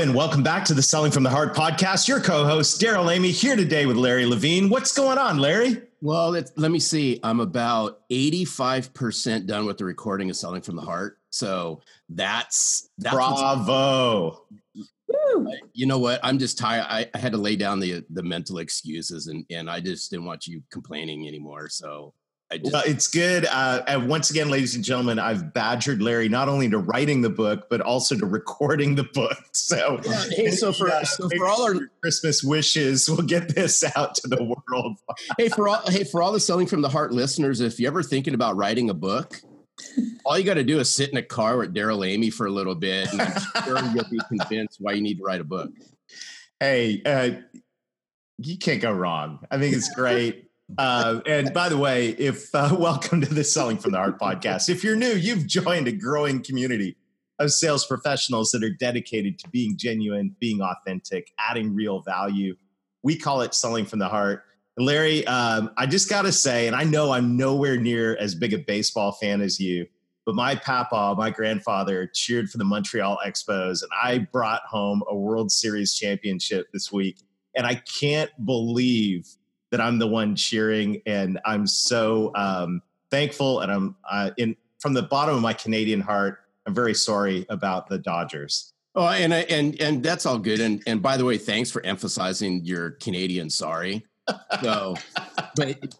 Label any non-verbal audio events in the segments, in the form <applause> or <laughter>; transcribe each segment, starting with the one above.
And welcome back to the Selling from the Heart podcast. Your co host, Darrell Amy, here today with Larry Levine. What's going on, Larry? Well, let me see. I'm about 85% done with the recording of Selling from the Heart. So that's, that's bravo. You know what? I'm just tired. I, I, had to lay down the the mental excuses, and and I just didn't want you complaining anymore. So just, well, it's good. Uh, and once again, ladies and gentlemen, I've badgered Larry not only to writing the book but also to recording the book. <laughs> So, hey, so for uh, so for all our Christmas wishes, we'll get this <laughs> out to the world. hey, for all hey for all the selling from the heart listeners, if you're ever thinking about writing a book, all you got to do is sit in a car with Darrell Amy for a little bit, and I'm sure you'll be convinced why you need to write a book. Hey, uh, you can't go wrong. I think it's great. Uh, and by the way, if uh, <laughs> welcome to the Selling from the Heart podcast. If you're new, you've joined a growing community of sales professionals that are dedicated to being genuine, being authentic, adding real value. We call it Selling from the Heart. Larry, um, I just got to say, and I know I'm nowhere near as big a baseball fan as you, but my papa, my grandfather, cheered for the Montreal Expos, and I brought home a World Series championship this week. And I can't believe that I'm the one cheering, and I'm so um, thankful. And I'm uh, in from the bottom of my Canadian heart. I'm very sorry about the Dodgers. Oh, and and and that's all good. And and by the way, thanks for emphasizing your Canadian sorry. <laughs> So, but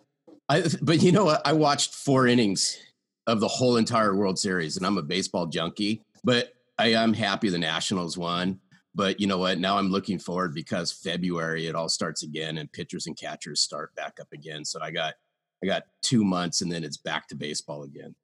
I but you know what? I watched four innings of the whole entire World Series, and I'm a baseball junkie. But I am happy the Nationals won. But you know what? Now I'm looking forward because February it all starts again and pitchers and catchers start back up again. So I got I got two months and then it's back to baseball again.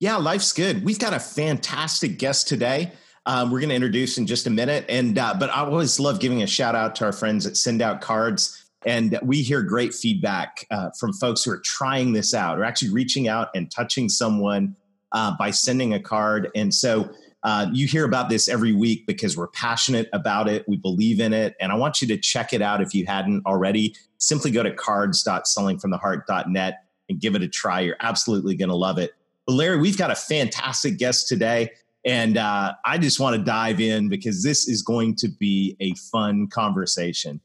Yeah, life's good. We've got a fantastic guest today. Um, we're going to introduce in just a minute, and uh, but I always love giving a shout out to our friends at Send Out Cards, and we hear great feedback uh, from folks who are trying this out, or actually reaching out and touching someone uh, by sending a card. And so uh, you hear about this every week because we're passionate about it. We believe in it. And I want you to check it out if you hadn't already. Simply go to cards.sellingfromtheheart.net and give it a try. You're absolutely going to love it. But Larry, we've got a fantastic guest today. And uh, I just want to dive in because this is going to be a fun conversation.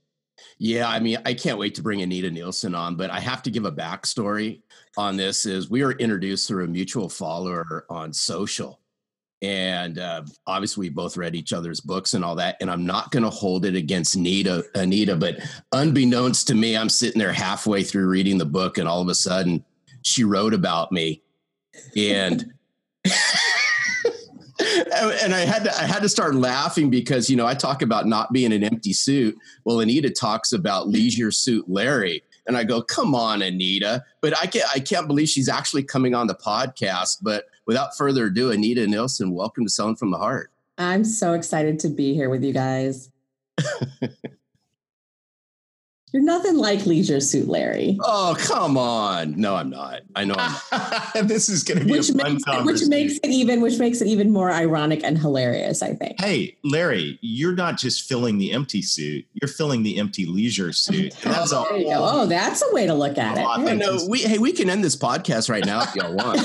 Yeah, I mean, I can't wait to bring Anita Nielsen on, but I have to give a backstory on this. Is we were introduced through a mutual follower on social, and uh, obviously we both read each other's books and all that and i'm not going to hold it against anita anita but unbeknownst to me i'm sitting there halfway through reading the book and all of a sudden she wrote about me and <laughs> and I had to I had to start laughing because you know I talk about not being an empty suit. Well, Anita talks about leisure suit Larry, and I go, "Come on, Anita!" But I can't I can't believe she's actually coming on the podcast. But without further ado, Anita Nielsen, welcome to Selling from the Heart. I'm so excited to be here with you guys. <laughs> You're nothing like Leisure Suit Larry. Oh, come on. No, I'm not. I know I'm <laughs> this is going to be which a fun makes, Which makes it even which makes it even more ironic and hilarious, I think. Hey, Larry, you're not just filling the empty suit, you're filling the empty leisure suit. <laughs> That's all. Oh, that's a way to look at it. I know. We hey, we can end this podcast right now if y'all want.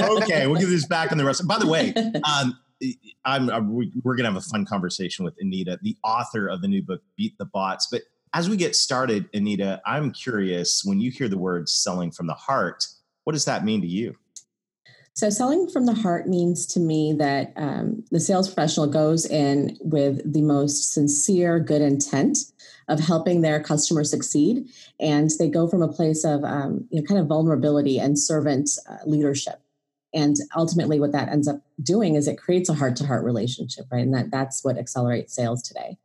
<laughs> okay, we'll give this back in the rest. By the way, um, I'm, I'm, we're going to have a fun conversation with Anita, the author of the new book, Beat the Bots. But as we get started, Anita, I'm curious when you hear the words selling from the heart, what does that mean to you? So, selling from the heart means to me that um, the sales professional goes in with the most sincere, good intent of helping their customer succeed. And they go from a place of um, you know, kind of vulnerability and servant uh, leadership. And ultimately, what that ends up doing is it creates a heart to heart relationship, right? And that, that's what accelerates sales today.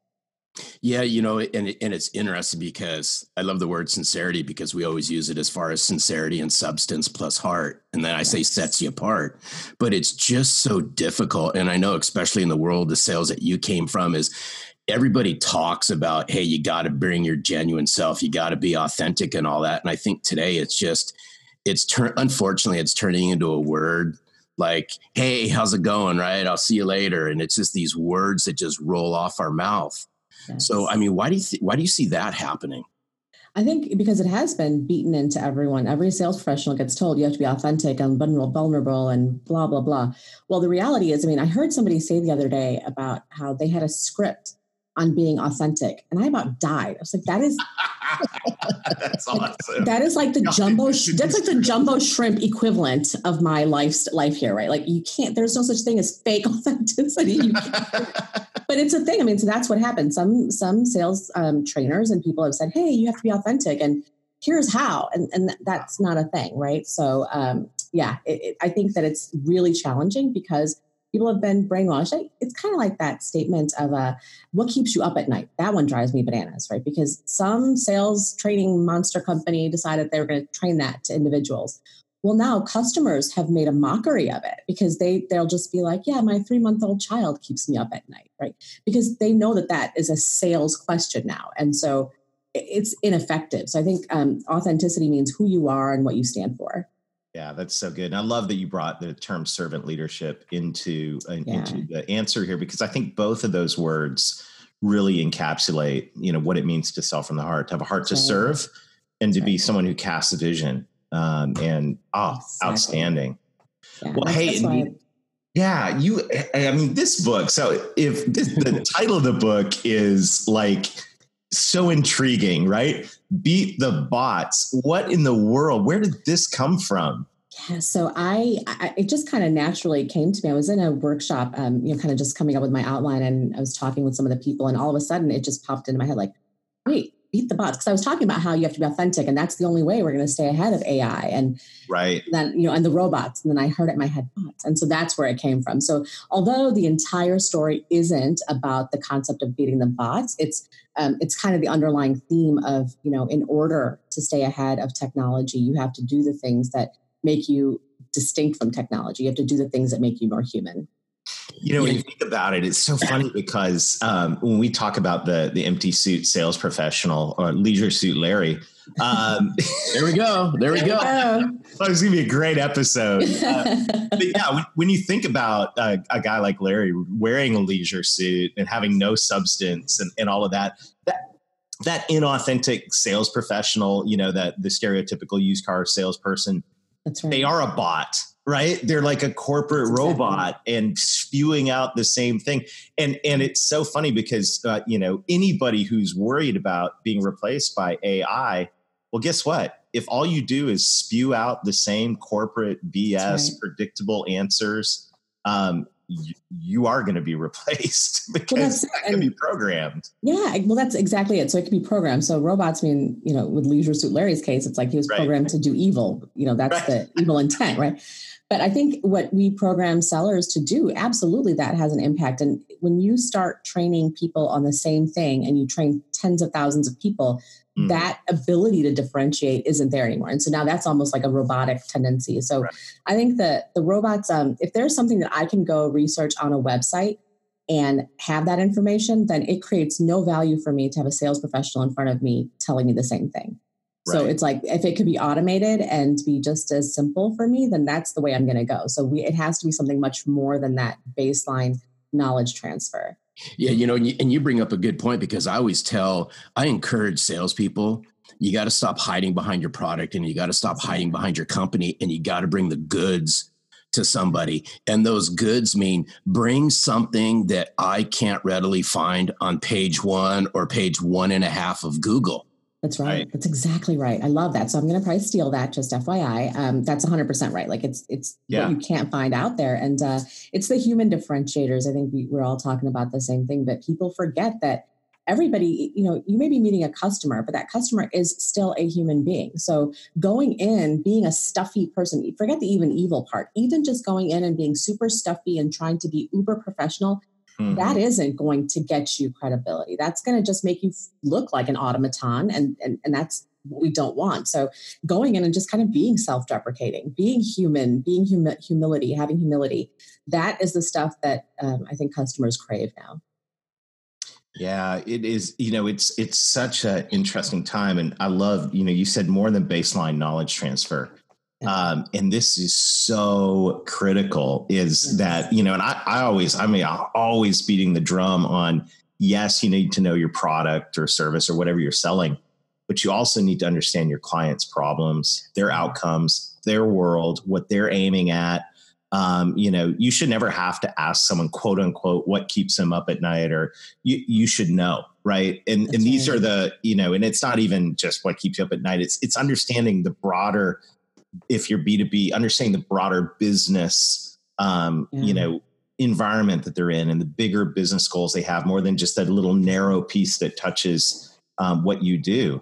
Yeah, you know, and and it's interesting because I love the word sincerity because we always use it as far as sincerity and substance plus heart, and then I say sets you apart. But it's just so difficult, and I know especially in the world the sales that you came from is everybody talks about, hey, you got to bring your genuine self, you got to be authentic and all that. And I think today it's just, it's turn, unfortunately, it's turning into a word like, hey, how's it going? Right. I'll see you later. And it's just these words that just roll off our mouth. Yes. So, I mean, why do you, th- why do you see that happening? I think because it has been beaten into everyone. Every sales professional gets told you have to be authentic and vulnerable and blah, blah, blah. Well, the reality is, I mean, I heard somebody say the other day about how they had a script on being authentic. And I about died. I was like, that is <laughs> that's awesome. That is like the jumbo that's like the jumbo shrimp equivalent of my life life here, right? Like you can't there's no such thing as fake <laughs> authenticity. but it's a thing. I mean, so that's what happened. Some some sales um, trainers and people have said, "Hey, you have to be authentic and here's how." And and that's not a thing, right? So um, yeah, it, it, I think that it's really challenging because people have been brainwashed. It's kind of like that statement of uh, what keeps you up at night. That one drives me bananas, right? Because some sales training monster company decided they were going to train that to individuals. Well, now customers have made a mockery of it because they they'll just be like, "Yeah, my three month old child keeps me up at night," right? Because they know that that is a sales question now, and so it's ineffective. So I think um, authenticity means who you are and what you stand for. Yeah, that's so good. And I love that you brought the term servant leadership into uh, yeah. into the answer here because I think both of those words really encapsulate, you know, what it means to sell from the heart, to have a heart to serve and to be someone who casts a vision. Um, and oh, exactly. outstanding. Yeah, well, hey, you, yeah, you I mean this book. So if this, the title of the book is like so intriguing, right? Beat the bots. What in the world? Where did this come from? Yeah, so I, I it just kind of naturally came to me. I was in a workshop, um, you know, kind of just coming up with my outline, and I was talking with some of the people, and all of a sudden, it just popped into my head, like, wait, beat the bots because I was talking about how you have to be authentic, and that's the only way we're going to stay ahead of AI and right then you know and the robots. And then I heard it in my head bots, and so that's where it came from. So although the entire story isn't about the concept of beating the bots, it's um, it's kind of the underlying theme of you know in order to stay ahead of technology, you have to do the things that make you distinct from technology. You have to do the things that make you more human. You know, when you think about it, it's so funny because um, when we talk about the the empty suit sales professional or leisure suit Larry, um, <laughs> there we go, there we go. It's <laughs> gonna be a great episode. Uh, but yeah, when, when, you think about uh, a guy like Larry wearing a leisure suit and having no substance and, and all of that, that that inauthentic sales professional, you know, that the stereotypical used car salesperson, That's right. they are a bot right they're like a corporate exactly. robot and spewing out the same thing and and it's so funny because uh, you know anybody who's worried about being replaced by ai well guess what if all you do is spew out the same corporate bs right. predictable answers um, you, you are going to be <laughs> replaced because well, can be programmed. Yeah, well, that's exactly it. So it can be programmed. So robots mean, you know, with Leisure Suit Larry's case, it's like he was right. programmed to do evil. You know, that's right. the evil intent, right? But I think what we program sellers to do, absolutely that has an impact. And when you start training people on the same thing and you train tens of thousands of people, mm. that ability to differentiate isn't there anymore. And so now that's almost like a robotic tendency. So right. I think that the robots, um, if there's something that I can go research on a website and have that information, then it creates no value for me to have a sales professional in front of me telling me the same thing. So it's like if it could be automated and be just as simple for me, then that's the way I'm going to go. So we, it has to be something much more than that baseline knowledge transfer. Yeah, you know, and you, and you bring up a good point because I always tell, I encourage salespeople, you got to stop hiding behind your product and you got to stop hiding behind your company and you got to bring the goods to somebody. And those goods mean bring something that I can't readily find on page one or page one and a half of Google that's right. right. That's exactly right. I love that. So I'm going to probably steal that. Just FYI, um, that's 100 percent right. Like it's it's yeah. what you can't find out there, and uh, it's the human differentiators. I think we, we're all talking about the same thing, but people forget that everybody, you know, you may be meeting a customer, but that customer is still a human being. So going in, being a stuffy person, forget the even evil part, even just going in and being super stuffy and trying to be uber professional Mm-hmm. That isn't going to get you credibility. That's going to just make you look like an automaton, and, and, and that's what we don't want. So going in and just kind of being self-deprecating, being human, being humi- humility, having humility, that is the stuff that um, I think customers crave now. Yeah, it is. You know, it's it's such an interesting time, and I love. You know, you said more than baseline knowledge transfer, um, and this is so critical. Is that you know, and I, I always, I mean, I'm always beating the drum on. Yes, you need to know your product or service or whatever you're selling, but you also need to understand your client's problems, their outcomes, their world, what they're aiming at um, you know, you should never have to ask someone, quote unquote, what keeps them up at night, or you, you should know, right? And That's and these right. are the, you know, and it's not even just what keeps you up at night. It's it's understanding the broader, if you're B two B, understanding the broader business, um, yeah. you know, environment that they're in, and the bigger business goals they have, more than just that little narrow piece that touches um, what you do.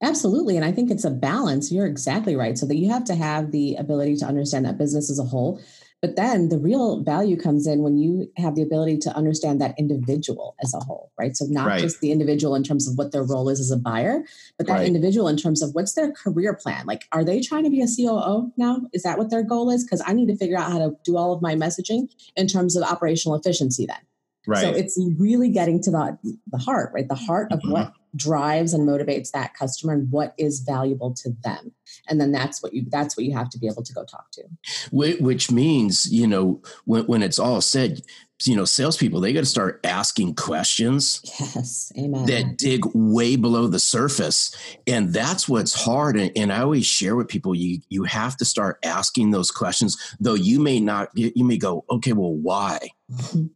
Absolutely. And I think it's a balance. You're exactly right. So that you have to have the ability to understand that business as a whole, but then the real value comes in when you have the ability to understand that individual as a whole, right? So not right. just the individual in terms of what their role is as a buyer, but that right. individual in terms of what's their career plan. Like, are they trying to be a COO now? Is that what their goal is? Because I need to figure out how to do all of my messaging in terms of operational efficiency then. Right. So it's really getting to the, the heart, right? The heart of mm-hmm. what drives and motivates that customer and what is valuable to them. And then that's what you that's what you have to be able to go talk to. Which means you know when, when it's all said you know salespeople they got to start asking questions yes amen. that dig way below the surface. And that's what's hard and, and i always share with people you you have to start asking those questions though you may not you may go okay well why mm-hmm.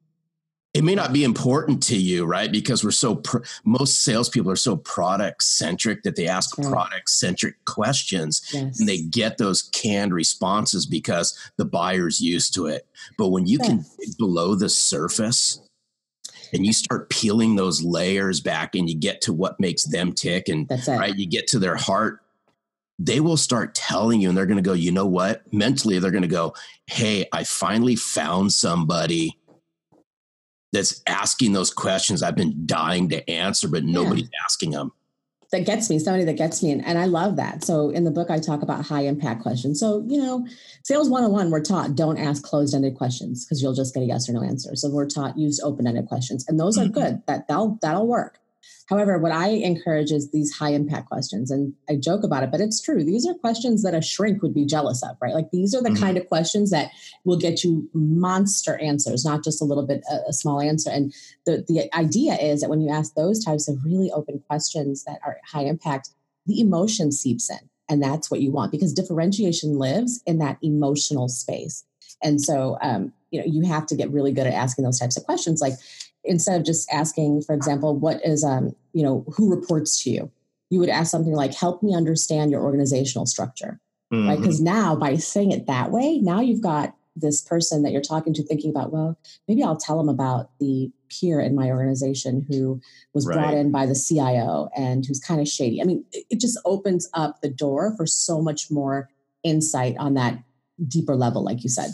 It may not be important to you, right? Because we're so pr- most salespeople are so product centric that they ask right. product centric questions yes. and they get those canned responses because the buyer's used to it. But when you yes. can below the surface and you start peeling those layers back and you get to what makes them tick and right, you get to their heart they will start telling you and they're going to go, you know what? Mentally, they're going to go, hey, I finally found somebody that's asking those questions I've been dying to answer, but nobody's yeah. asking them. That gets me, somebody that gets me. And, and I love that. So in the book, I talk about high impact questions. So, you know, sales 101, we're taught don't ask closed ended questions because you'll just get a yes or no answer. So we're taught use open ended questions. And those mm-hmm. are good. That that'll that'll work. However, what I encourage is these high impact questions. And I joke about it, but it's true. These are questions that a shrink would be jealous of, right? Like these are the mm-hmm. kind of questions that will get you monster answers, not just a little bit, a, a small answer. And the, the idea is that when you ask those types of really open questions that are high impact, the emotion seeps in. And that's what you want because differentiation lives in that emotional space. And so, um, you know, you have to get really good at asking those types of questions. Like, instead of just asking, for example, what is, um, you know, who reports to you? You would ask something like, help me understand your organizational structure, mm-hmm. right? Because now by saying it that way, now you've got this person that you're talking to thinking about, well, maybe I'll tell them about the peer in my organization who was right. brought in by the CIO and who's kind of shady. I mean, it just opens up the door for so much more insight on that deeper level, like you said.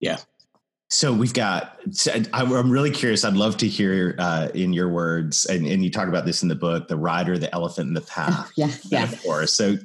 Yeah. So we've got. I'm really curious. I'd love to hear uh, in your words, and, and you talk about this in the book, the rider, the elephant, and the path. <laughs> yeah, yeah. Metaphor. So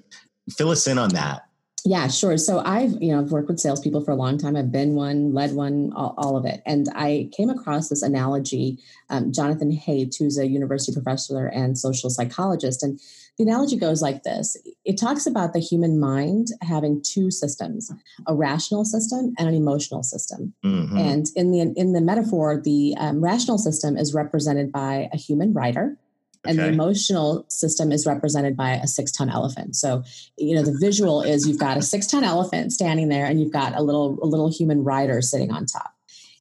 fill us in on that. Yeah, sure. So I've, you know, I've worked with salespeople for a long time. I've been one, led one, all, all of it. And I came across this analogy. Um, Jonathan Haidt, who's a university professor and social psychologist, and the analogy goes like this it talks about the human mind having two systems a rational system and an emotional system mm-hmm. and in the in the metaphor the um, rational system is represented by a human rider and the emotional system is represented by a six ton elephant. So, you know, the visual is you've got a six ton elephant standing there and you've got a little, a little human rider sitting on top.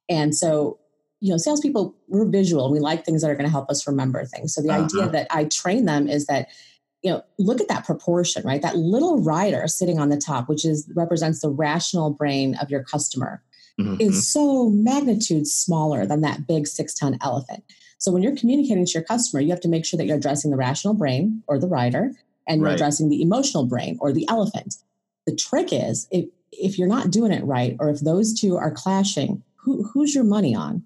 And so, you know, salespeople, we're visual we like things that are going to help us remember things. So the uh-huh. idea that I train them is that you know look at that proportion right that little rider sitting on the top which is represents the rational brain of your customer mm-hmm. is so magnitude smaller than that big six ton elephant so when you're communicating to your customer you have to make sure that you're addressing the rational brain or the rider and right. you're addressing the emotional brain or the elephant the trick is if if you're not doing it right or if those two are clashing who, who's your money on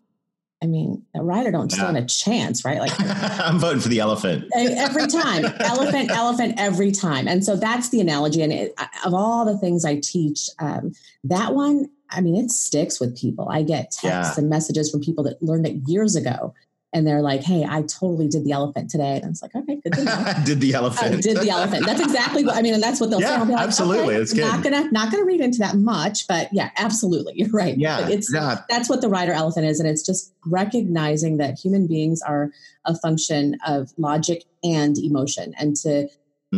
I mean, a rider don't stand yeah. a chance, right? Like <laughs> I'm voting for the elephant every time. elephant, elephant, every time. And so that's the analogy. And it, of all the things I teach, um, that one, I mean, it sticks with people. I get texts yeah. and messages from people that learned it years ago, and they're like, "Hey, I totally did the elephant today," and I was like, "Okay, good to know." <laughs> did the elephant? I did the elephant. That's exactly what I mean, and that's what they'll yeah, say. Like, absolutely. Okay, it's good. Not gonna not gonna read into that much, but yeah, absolutely, you're right. Yeah, But it's yeah. that's what the rider elephant is, and it's just recognizing that human beings are a function of logic and emotion, and to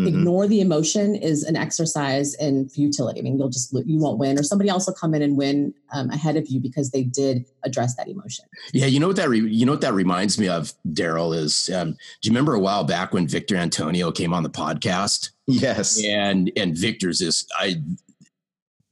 Mhm. ignore the emotion is an exercise in futility. I mean, you'll just you won't win, or somebody else will come in and win um, ahead of you because they did address that emotion. Yeah, you know what that re- you know what that reminds me of, Darrell is. Um, do you remember a while back when Victor Antonio came on the podcast? Yes. And and Victor's this I.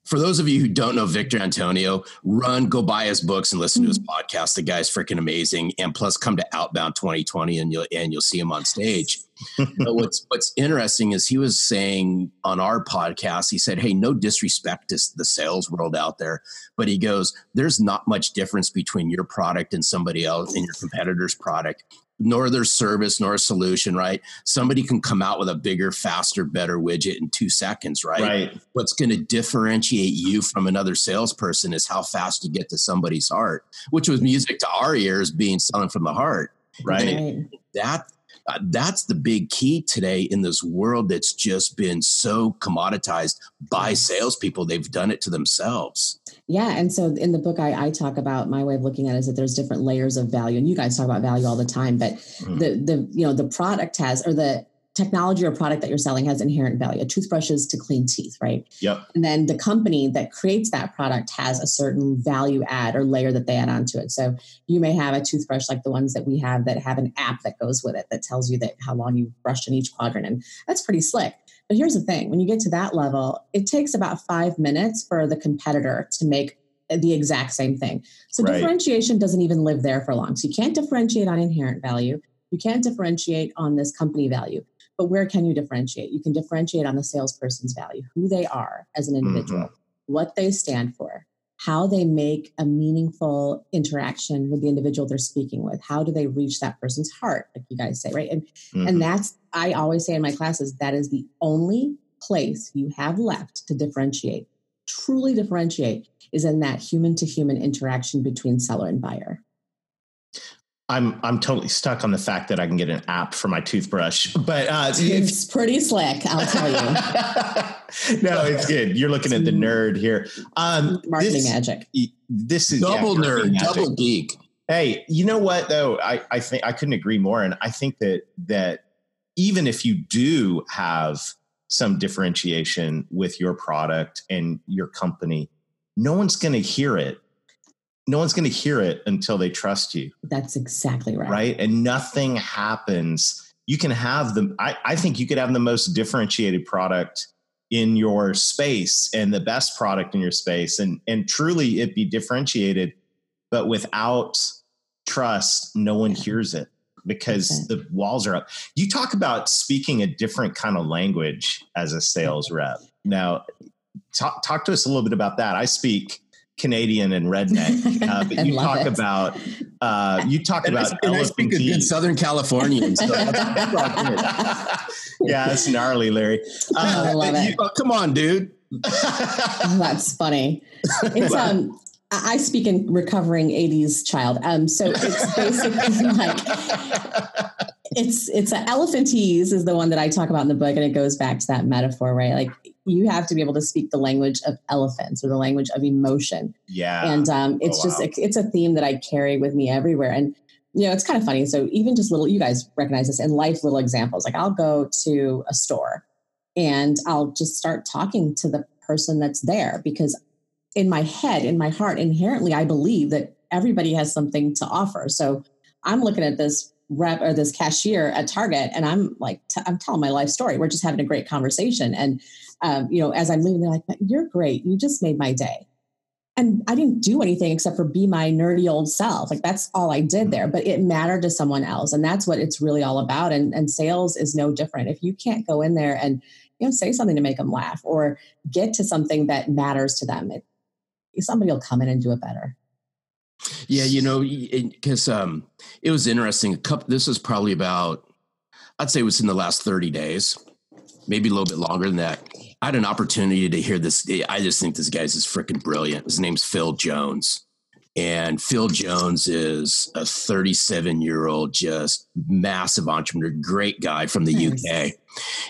For those of you who don't know Victor Antonio, run, go buy his books and listen to his mm. podcast. The guy's freaking amazing. And plus, come to Outbound 2020 and you'll and you'll see him on stage. <laughs> but what's what's interesting is he was saying on our podcast, he said, Hey, no disrespect to the sales world out there, but he goes, There's not much difference between your product and somebody else and your competitor's product, nor their service, nor a solution, right? Somebody can come out with a bigger, faster, better widget in two seconds, right? Right. What's going to differentiate you from another salesperson is how fast you get to somebody's heart, which was music to our ears being selling from the heart Right. that uh, that's the big key today in this world that's just been so commoditized by salespeople. They've done it to themselves. Yeah, and so in the book, I, I talk about my way of looking at it is that there's different layers of value, and you guys talk about value all the time. But Mhm. the the you know the product has or the technology or product that you're selling has inherent value. A toothbrush is to clean teeth, right? Yep. And then the company that creates that product has a certain value add or layer that they add onto it. So you may have a toothbrush like the ones that we have that have an app that goes with it that tells you that how long you've brushed in each quadrant, and that's pretty slick. But here's the thing: when you get to that level, it takes about five minutes for the competitor to make the exact same thing. So Right. differentiation doesn't even live there for long. So you can't differentiate on inherent value. You can't differentiate on this company value. But where can you differentiate? You can differentiate on the salesperson's value, who they are as an individual, what they stand for, how they make a meaningful interaction with the individual they're speaking with. How do they reach that person's heart, like you guys say, right? And Mhm. and that's I always say in my classes that is the only place you have left to differentiate, truly differentiate, is in that human to human interaction between seller and buyer. I'm I'm totally stuck on the fact that I can get an app for my toothbrush, but uh, if- It's pretty slick, I'll tell you. <laughs> no, it's good. You're looking at the nerd here. Um, Marketing this, magic. This is Double marketing nerd, magic. double geek. Hey, you know what though? I, I think I couldn't agree more. And I think that that even if you do have some differentiation with your product and your company, no one's going to hear it. No one's going to hear it until they trust you, That's exactly right. right? And nothing happens. You can have the. I, I think you could have the most differentiated product in your space and the best product in your space, and and truly it be differentiated but without trust no one hears it because the walls are up you talk about speaking a different kind of language as a sales rep now talk, talk to us a little bit about that i speak canadian and redneck uh, <laughs> but I you talk about uh, you talk And I, about and I speak a good. Southern Californian. So that's all good. <laughs> yeah it's gnarly larry <laughs> I love but it. Oh, come on, dude. Oh, that's funny. It's um I I speak in recovering 80s child. Um so it's basically like it's it's a elephantese is the one that I talk about in the book and it goes back to that metaphor, right? Like you have to be able to speak the language of elephants or the language of emotion. yeah and um, it's Oh, just wow. it's a theme that I carry with me everywhere. And you know, it's kind of funny. So even just little, you guys recognize this in life, little examples. Like I'll go to a store and I'll just start talking to the person that's there because in my head, in my heart, inherently, I believe that everybody has something to offer. So I'm looking at this rep or this cashier at Target, and I'm like, t- I'm telling my life story. We're just having a great conversation, and um, you know, as I'm leaving, they're like, "You're great. You just made my day." And I didn't do anything except for be my nerdy old self. Like that's all I did there, but it mattered to someone else, and that's what it's really all about. And and sales is no different. If you can't go in there and you know say something to make them laugh or get to something that matters to them, it, somebody will come in and do it better. Yeah, you know, because um, it was interesting. A couple. This was probably about, I'd say, it was in the last thirty days, maybe a little bit longer than that. I had an opportunity to hear this. I just think this guy's is freaking brilliant. His name's Phil Jones, And Phil Jones is a 37 year old, just massive entrepreneur, great guy from the nice. UK.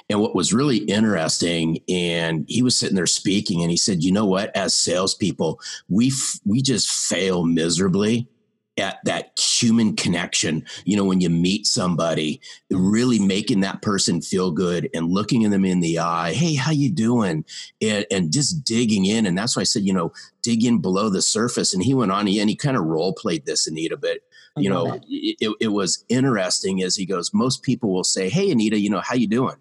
And what was really interesting, and he was sitting there speaking, and he said, "You know what? As salespeople, we f- we just fail miserably at that human connection you know when you meet somebody really making that person feel good and looking at them in the eye hey how you doing? And, and just digging in. And that's why i said you know dig in below the surface. And he went on and he kind of role played this anita but you know it, it was interesting as he goes most people will say hey anita you know how you doing?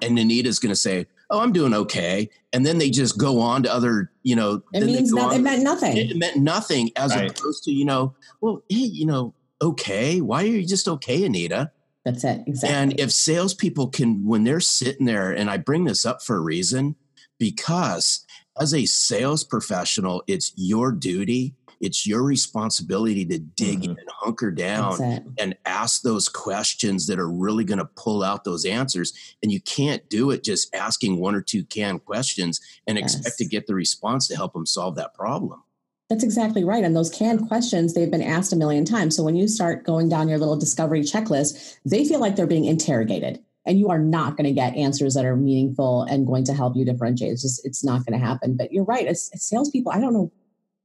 And anita's going to say oh, I'm doing okay. And then they just go on to other, you know, it means nothing. It meant nothing. It meant nothing as right. opposed to, you know, well, hey, you know, okay. Why are you just okay, Anita? That's it. Exactly. And if salespeople can, when they're sitting there, and I bring this up for a reason, because as a sales professional, it's your duty it's your responsibility to dig mm-hmm. and hunker down and ask those questions that are really going to pull out those answers. And you can't do it just asking one or two canned questions and yes. expect to get the response to help them solve that problem. That's exactly right. And those canned questions, they've been asked a million times. So when you start going down your little discovery checklist, they feel like they're being interrogated. And you are not going to get answers that are meaningful and going to help you differentiate. It's just, it's not going to happen. But you're right. As, as salespeople, I don't know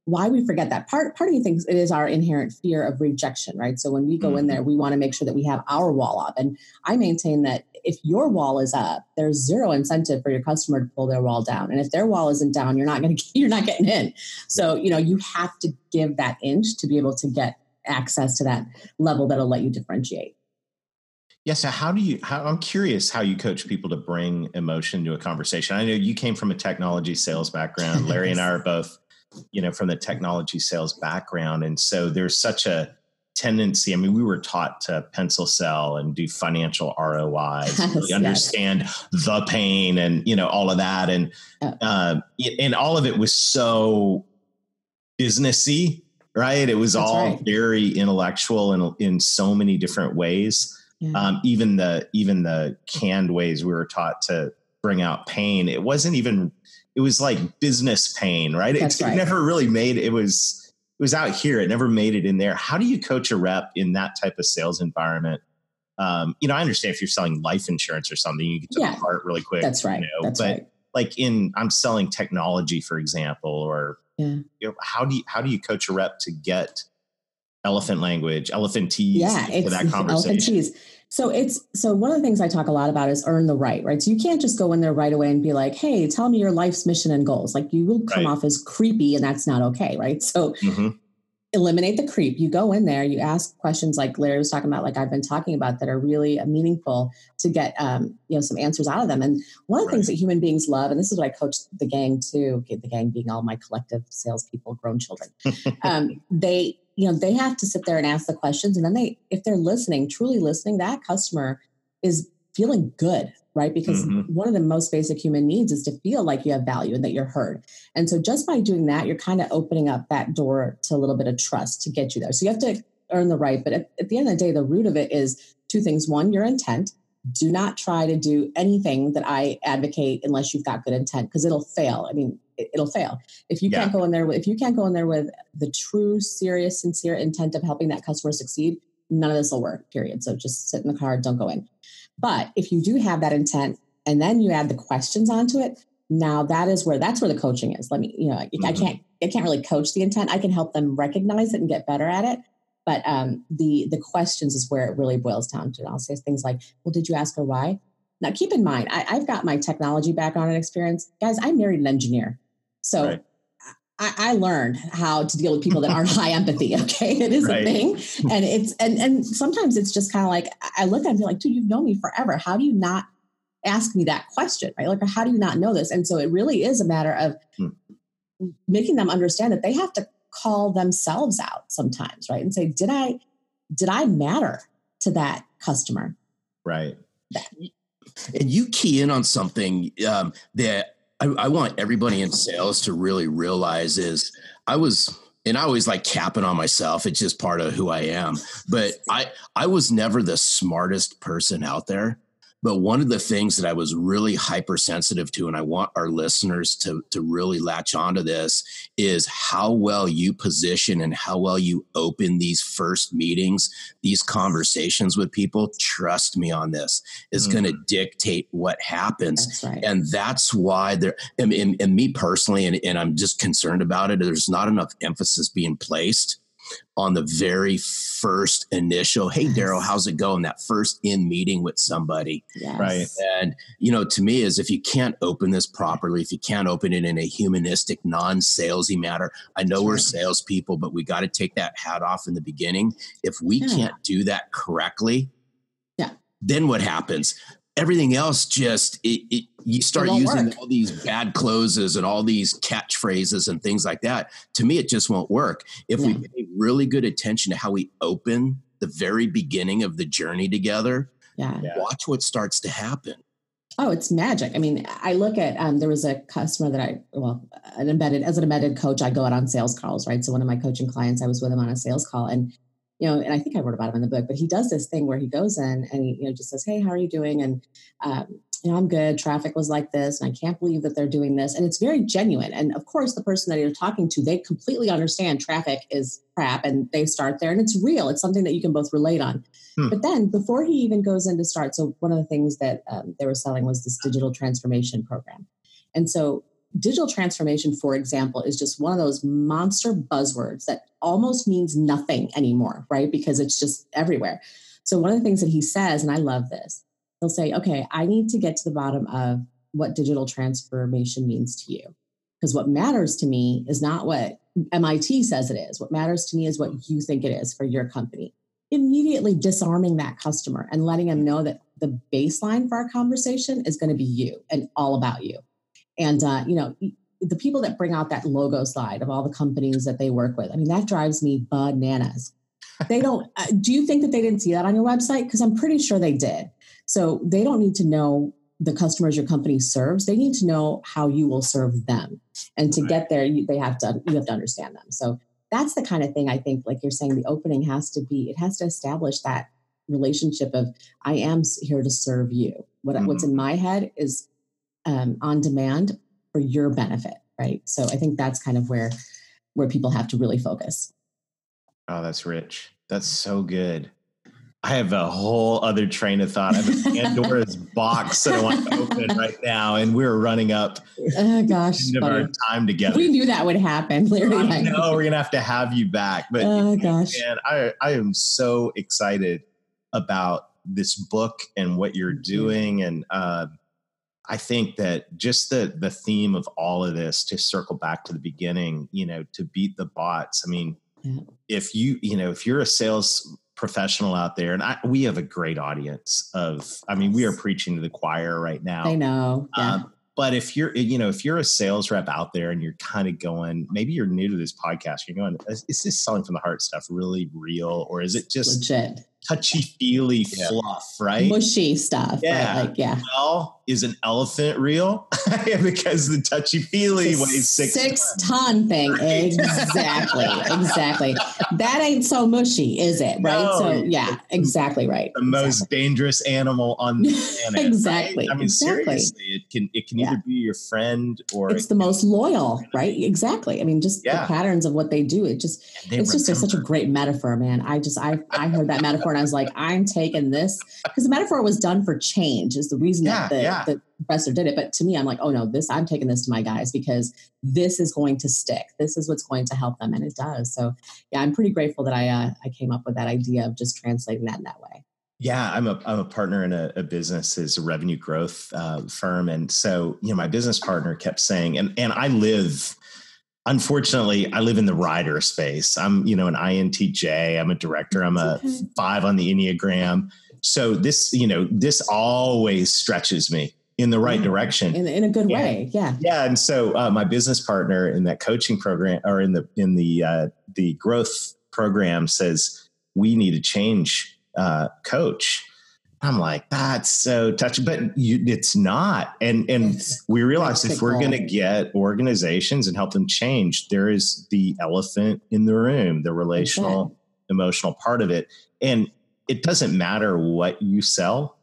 why we forget that part part of me thinks it is our inherent fear of rejection right so when we go mm-hmm. in there we want to make sure that we have our wall up and i maintain that if your wall is up there's zero incentive for your customer to pull their wall down and if their wall isn't down you're not going to <laughs> you're not getting in so you know you have to give that inch to be able to get access to that level that'll let you differentiate yeah. So how do you? How, I'm curious how you coach people to bring emotion to a conversation. I know you came from a technology sales background. Larry and I <laughs> are both you know, from the technology sales background. And so there's such a tendency. I mean, we were taught to pencil sell and do financial ROIs, really <laughs> understand yes. the pain and, you know, all of that. And, uh, and all of it was so businessy, right? It was That's all right. very intellectual and in, in so many different ways. Yeah. Um, even the, even the canned ways we were taught to bring out pain, it wasn't even it was like business pain, right? It, right. it, never really made it was it was out here. It never made it in there. How do you coach a rep in that type of sales environment? Um, you know, I understand if you're selling life insurance or something, you get to yeah, the part really quick. That's right. You know? That's but right. like in I'm selling technology, for example, or yeah. you know, how do you how do you coach a rep to get elephant language, elephantese yeah, it's <laughs> that conversation? Elephantese. So it's so one of the things I talk a lot about is earn the right, right? So you can't just go in there right away and be like, "Hey, tell me your life's mission and goals." Like you will come right. off as creepy, and that's not okay, right? So mm-hmm. eliminate the creep. You go in there, you ask questions like Larry was talking about, like I've been talking about, that are really meaningful to get um, you know some answers out of them. And one of the right. things that human beings love, and this is what I coach the gang to, the gang being all my collective salespeople, grown children, <laughs> um, they you know they have to sit there and ask the questions and then they if they're listening truly listening that customer is feeling good right? Because mm-hmm. one of the most basic human needs is to feel like you have value and that you're heard. And so just by doing that you're kind of opening up that door to a little bit of trust to get you there. So you have to earn the right but at, at the end of the day the root of it is two things. One your intent. Do not try to do anything that I advocate unless you've got good intent because it'll fail. I mean, it'll fail. If you yeah. can't go in there with, if you can't go in there with the true serious sincere intent of helping that customer succeed none of this will work period. So just sit in the car don't go in. But if you do have that intent and then you add the questions onto it now that is where that's where the coaching is. Let me you know mm-hmm. i can't i can't really coach the intent. I can help them recognize it and get better at it. But um, the the questions is where it really boils down to. And i'll say things like well did you ask her why? Now keep in mind I, i've got my technology background and experience. Guys i married an engineer so right. I, I, learned how to deal with people that aren't <laughs> high empathy. Okay. <laughs> It is right. a thing. <laughs> And it's, and, and sometimes it's just kind of like, I look at and be like, dude, you've known me forever. How do you not ask me that question? Right. Like, how do you not know this? And so it really is a matter of hmm. making them understand that they have to call themselves out sometimes. Right. And say, did I, did I matter to that customer? Right. That, and you key in on something um, that I, I want everybody in sales to really realize is I was and I always like capping on myself. It's just part of who I am. But I I was never the smartest person out there. But one of the things that I was really hypersensitive to, and I want our listeners to, to really latch onto this, is how well you position and how well you open these first meetings, these conversations with people. Trust me on this, is mm. going to dictate what happens. That's right. And that's why there, and, and, and me personally, and, and I'm just concerned about it, there's not enough emphasis being placed on the very first initial, hey, Darrell, how's it going? That first in meeting with somebody. Yes. Right. And, you know, to me, is if you can't open this properly, if you can't open it in a humanistic, non salesy manner, I know we're salespeople, but we got to take that hat off in the beginning. If we yeah. can't do that correctly, yeah. then what happens? everything else just it, it, you start using work. all these bad closes and all these catchphrases and things like that to me it just won't work if yeah. we pay really good attention to how we open the very beginning of the journey together yeah. watch what starts to happen Oh, it's magic. I mean, I look at um, there was a customer that I well, an embedded as an embedded coach, I go out on sales calls, right? So one of my coaching clients, I was with him on a sales call, and you know, and I think I wrote about him in the book, but he does this thing where he goes in and he, you know, just says, Hey, how are you doing? And, um, you know, I'm good. Traffic was like this, and I can't believe that they're doing this. And it's very genuine. And of course, the person that you're talking to, they completely understand traffic is crap and they start there and it's real. It's something that you can both relate on. Hmm. But then before he even goes in to start, so one of the things that um, they were selling was this digital transformation program. And so digital transformation, for example, is just one of those monster buzzwords that almost means nothing anymore, right? Because it's just everywhere. So, one of the things that he says, and I love this, he'll say, okay, I need to get to the bottom of what digital transformation means to you. Because what matters to me is not what MIT says it is. What matters to me is what you think it is for your company. Immediately disarming that customer and letting them know that the baseline for our conversation is going to be you and all about you. And, uh, you know, the people that bring out that logo slide of all the companies that they work with, I mean, that drives me bananas. They don't, uh, do you think that they didn't see that on your website? Because I'm pretty sure they did. So they don't need to know the customers your company serves. They need to know how you will serve them. And to right. get there, you, they have to, you have to understand them. So that's the kind of thing I think, like you're saying, the opening has to be, it has to establish that relationship of I am here to serve you. What, mm-hmm. What's in my head is um, on demand for your benefit, right? So I think that's kind of where where people have to really focus. Oh, that's rich. That's so good. I have a whole other train of thought. I have a Pandora's <laughs> box that I want to open right now, and we're running up. Oh gosh, of our time together. We knew that would happen. Literally, I know we're gonna have to have you back, but oh gosh, man, I I am so excited about this book and what you're doing, and uh, I think that just the the theme of all of this to circle back to the beginning, you know, to beat the bots. I mean, yeah. if you you know if you're a sales professional out there, and I, we have a great audience of. I mean, we are preaching to the choir right now. I know. Yeah. Um, but if you're you know if you're a sales rep out there and you're kind of going maybe you're new to this podcast you're going is, is this selling from the heart stuff really real or is it just legit touchy feely yeah. fluff, right? Mushy stuff. Yeah. Right? Like, yeah. Well, is an elephant real? <laughs> because the touchy feely weighs six six ton thing. Right? Exactly. <laughs> exactly. That ain't so mushy, is it? Right. No, so yeah, exactly right. The exactly. most dangerous animal on the <laughs> planet. exactly. Right? I mean, exactly. seriously, it can it can either yeah. be your friend or it's the most loyal, right? Exactly. I mean, just yeah. the patterns of what they do. It just it's just a, such a great metaphor, man. I just I I heard that metaphor and I was like, I'm taking this because the metaphor was done for change is the reason yeah, that the, yeah. the professor did it. But to me, I'm like, oh no, this I'm taking this to my guys because this is going to stick. This is what's going to help them, and it does. So yeah, I'm pretty grateful that I uh, I came up with that idea of just translating that in that way. Yeah, I'm a I'm a partner in a, a business is a revenue growth uh, firm, and so you know my business partner kept saying, and and I live unfortunately i live in the rider space i'm you know an intj i'm a director i'm a five on the enneagram so this you know this always stretches me in the right direction. In, in a good way yeah. Yeah and so uh, my business partner in that coaching program or in the in the uh, the growth program says we need to change uh, coach. I'm like, that's so touching, but you, it's not. And and it's we realize if we're going to get organizations and help them change, there is the elephant in the room, the relational, okay. emotional part of it, and it doesn't matter what you sell.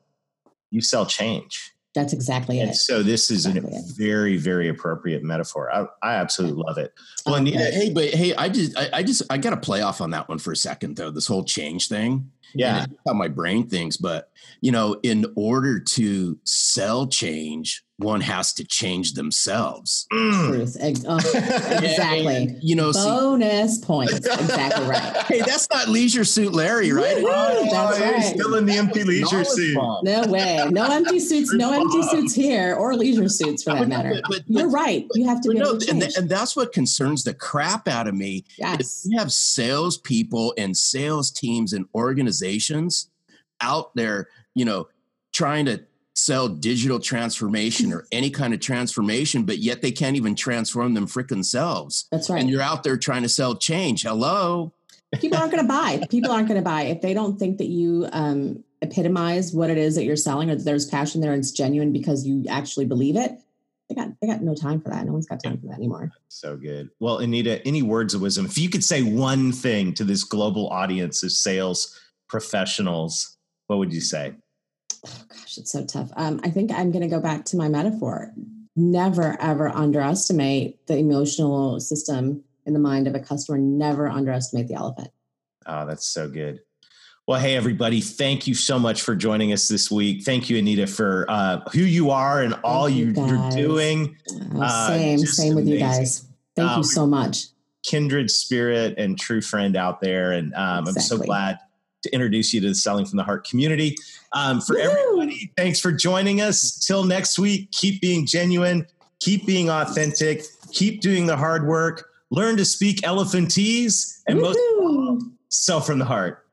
you sell change. That's exactly And it. so this is Exactly a very, very appropriate metaphor. I, I absolutely love it. Well, Um, Anita, hey, but hey, I just, I, I just, I got to play off on that one for a second, though. This whole change thing. Yeah, And how my brain thinks. But you know, in order to sell change, one has to change themselves. Mm. Truth. Ex- <laughs> oh, exactly. And, you know, see, Bonus points. <laughs> Exactly right. hey, that's not Leisure Suit Larry, right? Woo-hoo, that's Oh, he's right. still in the empty leisure suit. bomb. No way. No empty suits. No empty <laughs> suits here, or leisure suits for that matter. But- but- You're right. You have to be no, able to and, change. th- and that's what concerns the crap out of me. yes. We have salespeople and sales teams and organizations out there, you know, trying to sell digital transformation or any kind of transformation, but yet they can't even transform them frickin' selves. That's right. And you're out there trying to sell change. Hello. people aren't going to buy. People aren't going to buy if they don't think that you um, epitomize what it is that you're selling, or that there's passion there and it's genuine because you actually believe it. They got they got no time for that. No one's got time for that anymore. So good. Well, Anita, any words of wisdom? If you could say one thing to this global audience of sales professionals, what would you say? Oh gosh, it's so tough. Um, I think I'm going to go back to my metaphor. Never ever underestimate the emotional system in the mind of a customer. Never underestimate the elephant. Oh, that's so good. Well, hey, everybody, thank you so much for joining us this week. Thank you, Anita, for uh, who you are and all you, you, you're doing. Oh, Uh, same, same with you guys. Thank Um, you so much. Kindred spirit and true friend out there. And um, I'm so glad to introduce you to the Selling from the Heart community. Um, for Woo! everybody, thanks for joining us. Till next week, keep being genuine, keep being authentic, keep doing the hard work, learn to speak elephantese, and most Woohoo! sell from the heart.